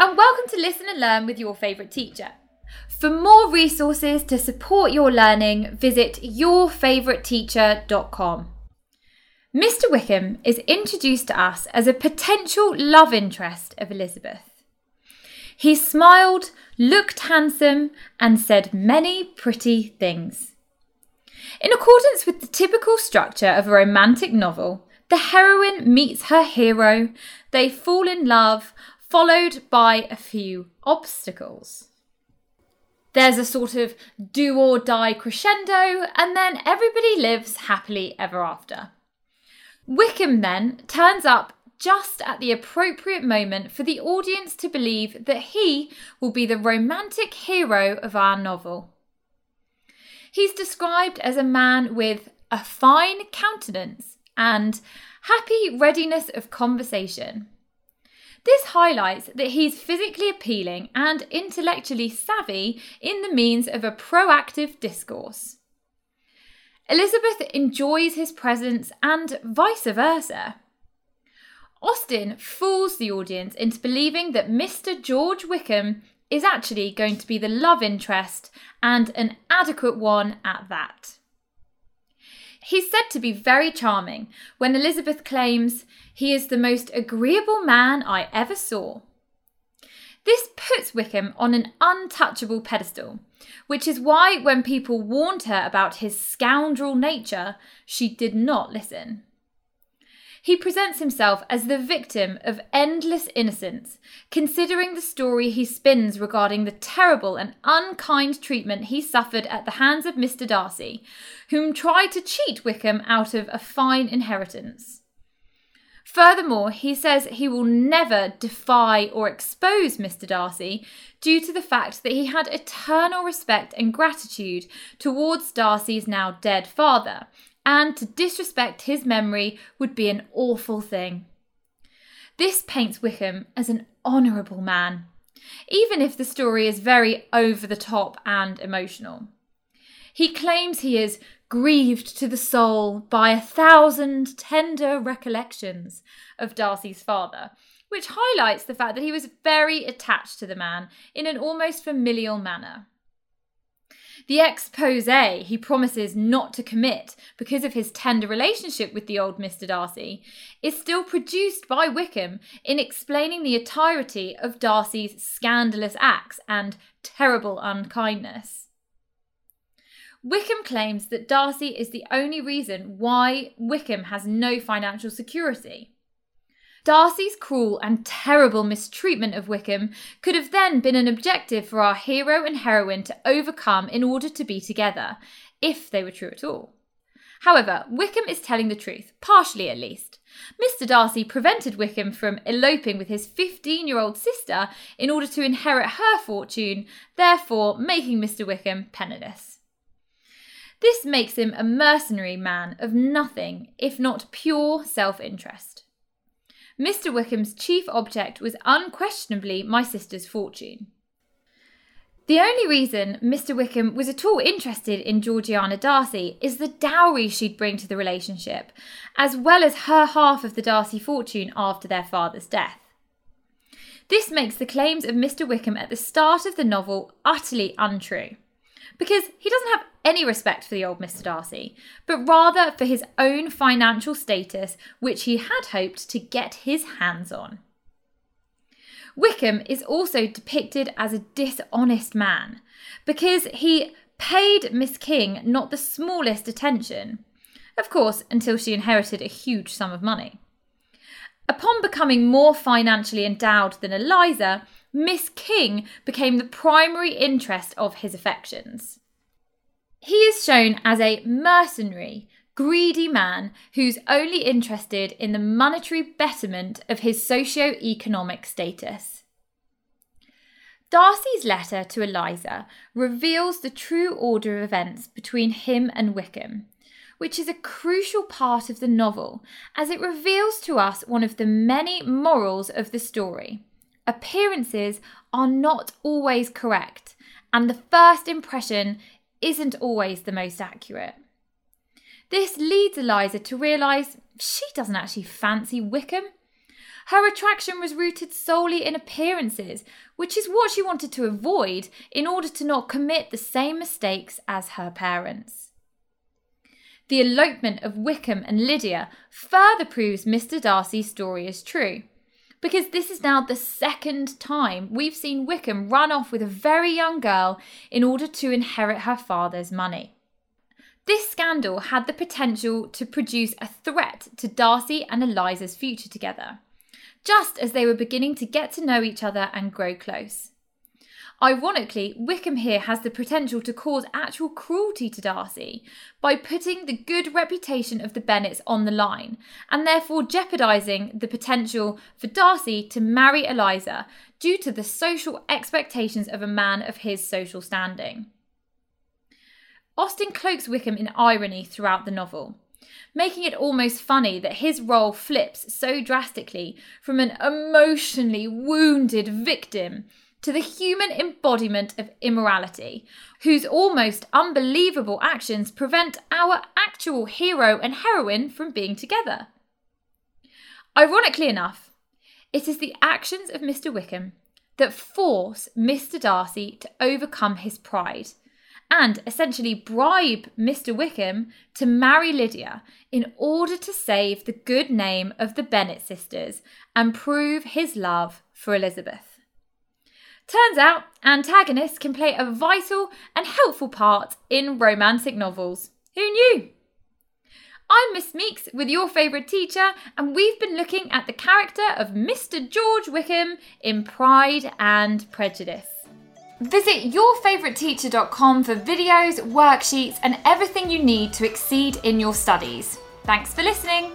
and welcome to Listen and Learn with your favourite teacher. For more resources to support your learning, visit yourfavouriteteacher.com. Mr. Wickham is introduced to us as a potential love interest of Elizabeth. He smiled, looked handsome, and said many pretty things. In accordance with the typical structure of a romantic novel, the heroine meets her hero, they fall in love, followed by a few obstacles. There's a sort of do or die crescendo, and then everybody lives happily ever after. Wickham then turns up just at the appropriate moment for the audience to believe that he will be the romantic hero of our novel. He's described as a man with a fine countenance and happy readiness of conversation. This highlights that he's physically appealing and intellectually savvy in the means of a proactive discourse. Elizabeth enjoys his presence and vice versa. Austen fools the audience into believing that Mr. George Wickham is actually going to be the love interest and an adequate one at that. He's said to be very charming when Elizabeth claims he is the most agreeable man I ever saw. This puts Wickham on an untouchable pedestal, which is why when people warned her about his scoundrel nature, she did not listen. He presents himself as the victim of endless innocence, considering the story he spins regarding the terrible and unkind treatment he suffered at the hands of Mr. Darcy, whom tried to cheat Wickham out of a fine inheritance. Furthermore, he says he will never defy or expose Mr. Darcy due to the fact that he had eternal respect and gratitude towards Darcy's now dead father, and to disrespect his memory would be an awful thing. This paints Wickham as an honourable man, even if the story is very over the top and emotional. He claims he is grieved to the soul by a thousand tender recollections of Darcy's father, which highlights the fact that he was very attached to the man in an almost familial manner. The expose he promises not to commit because of his tender relationship with the old Mr. Darcy is still produced by Wickham in explaining the entirety of Darcy's scandalous acts and terrible unkindness. Wickham claims that Darcy is the only reason why Wickham has no financial security. Darcy's cruel and terrible mistreatment of Wickham could have then been an objective for our hero and heroine to overcome in order to be together, if they were true at all. However, Wickham is telling the truth, partially at least. Mr. Darcy prevented Wickham from eloping with his 15 year old sister in order to inherit her fortune, therefore making Mr. Wickham penniless. This makes him a mercenary man of nothing if not pure self interest. Mr. Wickham's chief object was unquestionably my sister's fortune. The only reason Mr. Wickham was at all interested in Georgiana Darcy is the dowry she'd bring to the relationship, as well as her half of the Darcy fortune after their father's death. This makes the claims of Mr. Wickham at the start of the novel utterly untrue because he doesn't have any respect for the old Mr. Darcy, but rather for his own financial status, which he had hoped to get his hands on. Wickham is also depicted as a dishonest man because he paid Miss King not the smallest attention. Of course, until she inherited a huge sum of money. Upon becoming more financially endowed than Eliza, Miss King became the primary interest of his affections. He is shown as a mercenary, greedy man who's only interested in the monetary betterment of his socio-economic status. Darcy's letter to Eliza reveals the true order of events between him and Wickham, which is a crucial part of the novel as it reveals to us one of the many morals of the story appearances are not always correct, and the first impression isn't always the most accurate. This leads Eliza to realise she doesn't actually fancy Wickham. Her attraction was rooted solely in appearances, which is what she wanted to avoid in order to not commit the same mistakes as her parents. The elopement of Wickham and Lydia further proves Mr. Darcy's story is true, because this is now the second time we've seen Wickham run off with a very young girl in order to inherit her father's money. This scandal had the potential to produce a threat to Darcy and Eliza's future together just as they were beginning to get to know each other and grow close. Ironically, Wickham here has the potential to cause actual cruelty to Darcy by putting the good reputation of the Bennets on the line and therefore jeopardising the potential for Darcy to marry Eliza due to the social expectations of a man of his social standing. Austen cloaks Wickham in irony throughout the novel making it almost funny that his role flips so drastically from an emotionally wounded victim to the human embodiment of immorality, whose almost unbelievable actions prevent our actual hero and heroine from being together. Ironically enough, it is the actions of Mr. Wickham that force Mr. Darcy to overcome his pride and essentially bribe Mr. Wickham to marry Lydia in order to save the good name of the Bennet sisters and prove his love for Elizabeth. Turns out, antagonists can play a vital and helpful part in romantic novels. Who knew? I'm Miss Meeks with your favourite teacher, and we've been looking at the character of Mr. George Wickham in Pride and Prejudice. Visit yourfavouriteteacher.com for videos, worksheets, and everything you need to exceed in your studies. Thanks for listening.